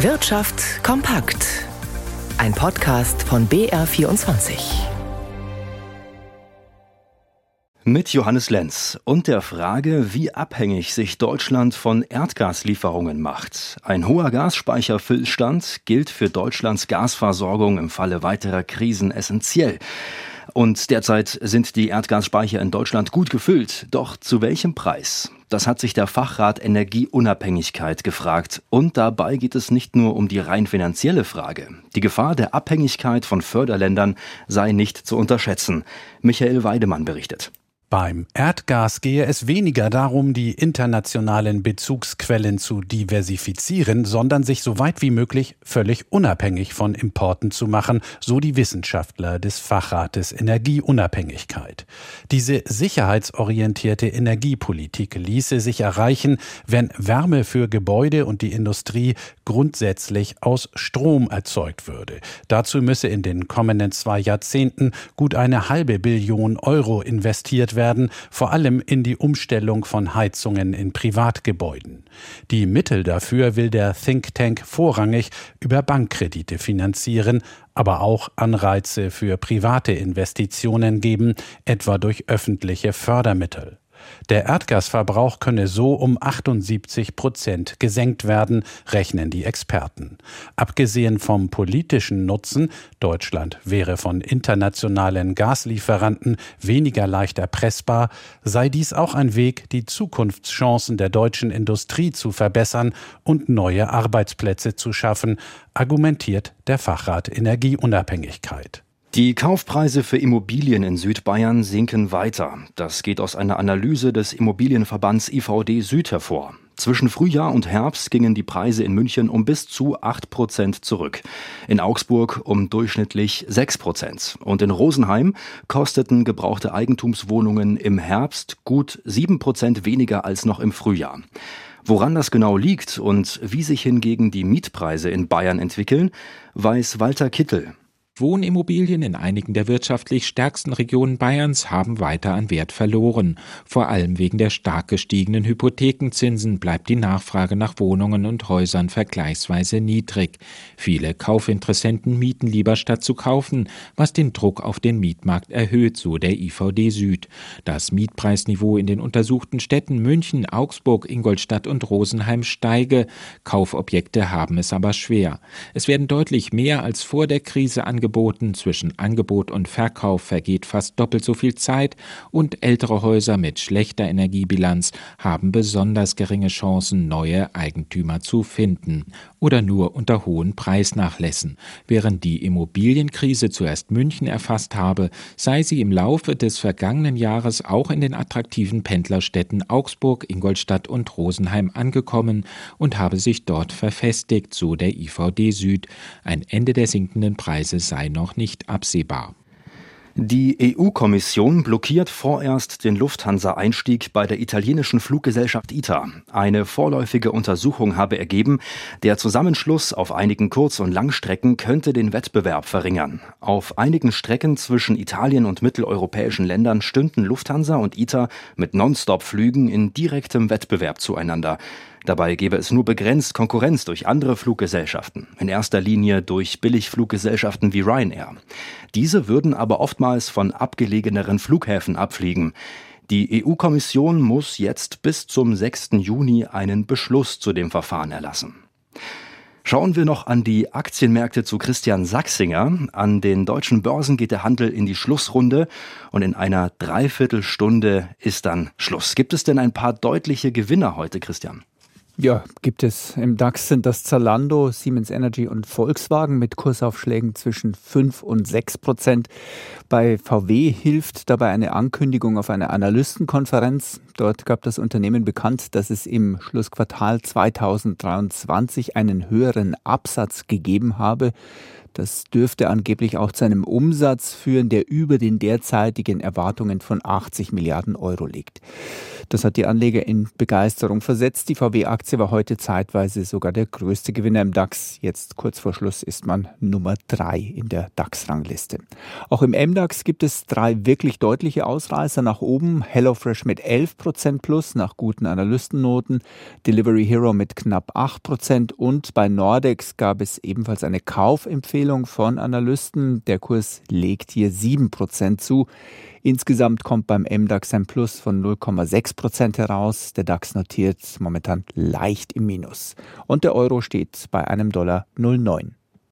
Wirtschaft kompakt. Ein Podcast von BR24. Mit Johannes Lenz und der Frage, wie abhängig sich Deutschland von Erdgaslieferungen macht. Ein hoher Gasspeicherfüllstand gilt für Deutschlands Gasversorgung im Falle weiterer Krisen essentiell. Und derzeit sind die Erdgasspeicher in Deutschland gut gefüllt. Doch zu welchem Preis? Das hat sich der Fachrat Energieunabhängigkeit gefragt. Und dabei geht es nicht nur um die rein finanzielle Frage. Die Gefahr der Abhängigkeit von Förderländern sei nicht zu unterschätzen. Michael Weidemann berichtet. Beim Erdgas gehe es weniger darum, die internationalen Bezugsquellen zu diversifizieren, sondern sich so weit wie möglich völlig unabhängig von Importen zu machen, so die Wissenschaftler des Fachrates Energieunabhängigkeit. Diese sicherheitsorientierte Energiepolitik ließe sich erreichen, wenn Wärme für Gebäude und die Industrie grundsätzlich aus Strom erzeugt würde. Dazu müsse in den kommenden zwei Jahrzehnten gut eine halbe Billion Euro investiert werden, vor allem in die Umstellung von Heizungen in Privatgebäuden. Die Mittel dafür will der Think Tank vorrangig über Bankkredite finanzieren, aber auch Anreize für private Investitionen geben, etwa durch öffentliche Fördermittel. Der Erdgasverbrauch könne so um 78 Prozent gesenkt werden, rechnen die Experten. Abgesehen vom politischen Nutzen, Deutschland wäre von internationalen Gaslieferanten weniger leicht erpressbar, sei dies auch ein Weg, die Zukunftschancen der deutschen Industrie zu verbessern und neue Arbeitsplätze zu schaffen, argumentiert der Fachrat Energieunabhängigkeit. Die Kaufpreise für Immobilien in Südbayern sinken weiter. Das geht aus einer Analyse des Immobilienverbands IVD Süd hervor. Zwischen Frühjahr und Herbst gingen die Preise in München um bis zu 8 Prozent zurück. In Augsburg um durchschnittlich 6 Prozent. Und in Rosenheim kosteten gebrauchte Eigentumswohnungen im Herbst gut 7 Prozent weniger als noch im Frühjahr. Woran das genau liegt und wie sich hingegen die Mietpreise in Bayern entwickeln, weiß Walter Kittel. Wohnimmobilien in einigen der wirtschaftlich stärksten Regionen Bayerns haben weiter an Wert verloren. Vor allem wegen der stark gestiegenen Hypothekenzinsen bleibt die Nachfrage nach Wohnungen und Häusern vergleichsweise niedrig. Viele Kaufinteressenten mieten lieber statt zu kaufen, was den Druck auf den Mietmarkt erhöht, so der IVD Süd. Das Mietpreisniveau in den untersuchten Städten München, Augsburg, Ingolstadt und Rosenheim steige. Kaufobjekte haben es aber schwer. Es werden deutlich mehr als vor der Krise angeboten angeboten, zwischen Angebot und Verkauf vergeht fast doppelt so viel Zeit und ältere Häuser mit schlechter Energiebilanz haben besonders geringe Chancen, neue Eigentümer zu finden oder nur unter hohen Preisnachlässen. Während die Immobilienkrise zuerst München erfasst habe, sei sie im Laufe des vergangenen Jahres auch in den attraktiven Pendlerstädten Augsburg, Ingolstadt und Rosenheim angekommen und habe sich dort verfestigt, so der IVD Süd. Ein Ende der sinkenden Preise sei sei noch nicht absehbar. Die EU-Kommission blockiert vorerst den Lufthansa-Einstieg bei der italienischen Fluggesellschaft ITA. Eine vorläufige Untersuchung habe ergeben, der Zusammenschluss auf einigen Kurz- und Langstrecken könnte den Wettbewerb verringern. Auf einigen Strecken zwischen Italien und mitteleuropäischen Ländern stünden Lufthansa und ITA mit Nonstop-Flügen in direktem Wettbewerb zueinander. Dabei gäbe es nur begrenzt Konkurrenz durch andere Fluggesellschaften, in erster Linie durch Billigfluggesellschaften wie Ryanair. Diese würden aber oftmals von abgelegeneren Flughäfen abfliegen. Die EU-Kommission muss jetzt bis zum 6. Juni einen Beschluss zu dem Verfahren erlassen. Schauen wir noch an die Aktienmärkte zu Christian Sachsinger. An den deutschen Börsen geht der Handel in die Schlussrunde und in einer Dreiviertelstunde ist dann Schluss. Gibt es denn ein paar deutliche Gewinner heute, Christian? Ja, gibt es. Im DAX sind das Zalando, Siemens Energy und Volkswagen mit Kursaufschlägen zwischen 5 und 6 Prozent. Bei VW hilft dabei eine Ankündigung auf einer Analystenkonferenz. Dort gab das Unternehmen bekannt, dass es im Schlussquartal 2023 einen höheren Absatz gegeben habe. Das dürfte angeblich auch zu einem Umsatz führen, der über den derzeitigen Erwartungen von 80 Milliarden Euro liegt. Das hat die Anleger in Begeisterung versetzt. Die VW-Aktie war heute zeitweise sogar der größte Gewinner im DAX. Jetzt kurz vor Schluss ist man Nummer drei in der DAX-Rangliste. Auch im MDAX gibt es drei wirklich deutliche Ausreißer nach oben. HelloFresh mit 11 Prozent plus nach guten Analystennoten, Delivery Hero mit knapp 8 Prozent und bei Nordex gab es ebenfalls eine Kaufempfehlung von Analysten. Der Kurs legt hier 7 Prozent zu. Insgesamt kommt beim MDAX ein Plus von 0,6 Prozent heraus. Der DAX notiert momentan leicht im Minus. Und der Euro steht bei einem Dollar 0,9.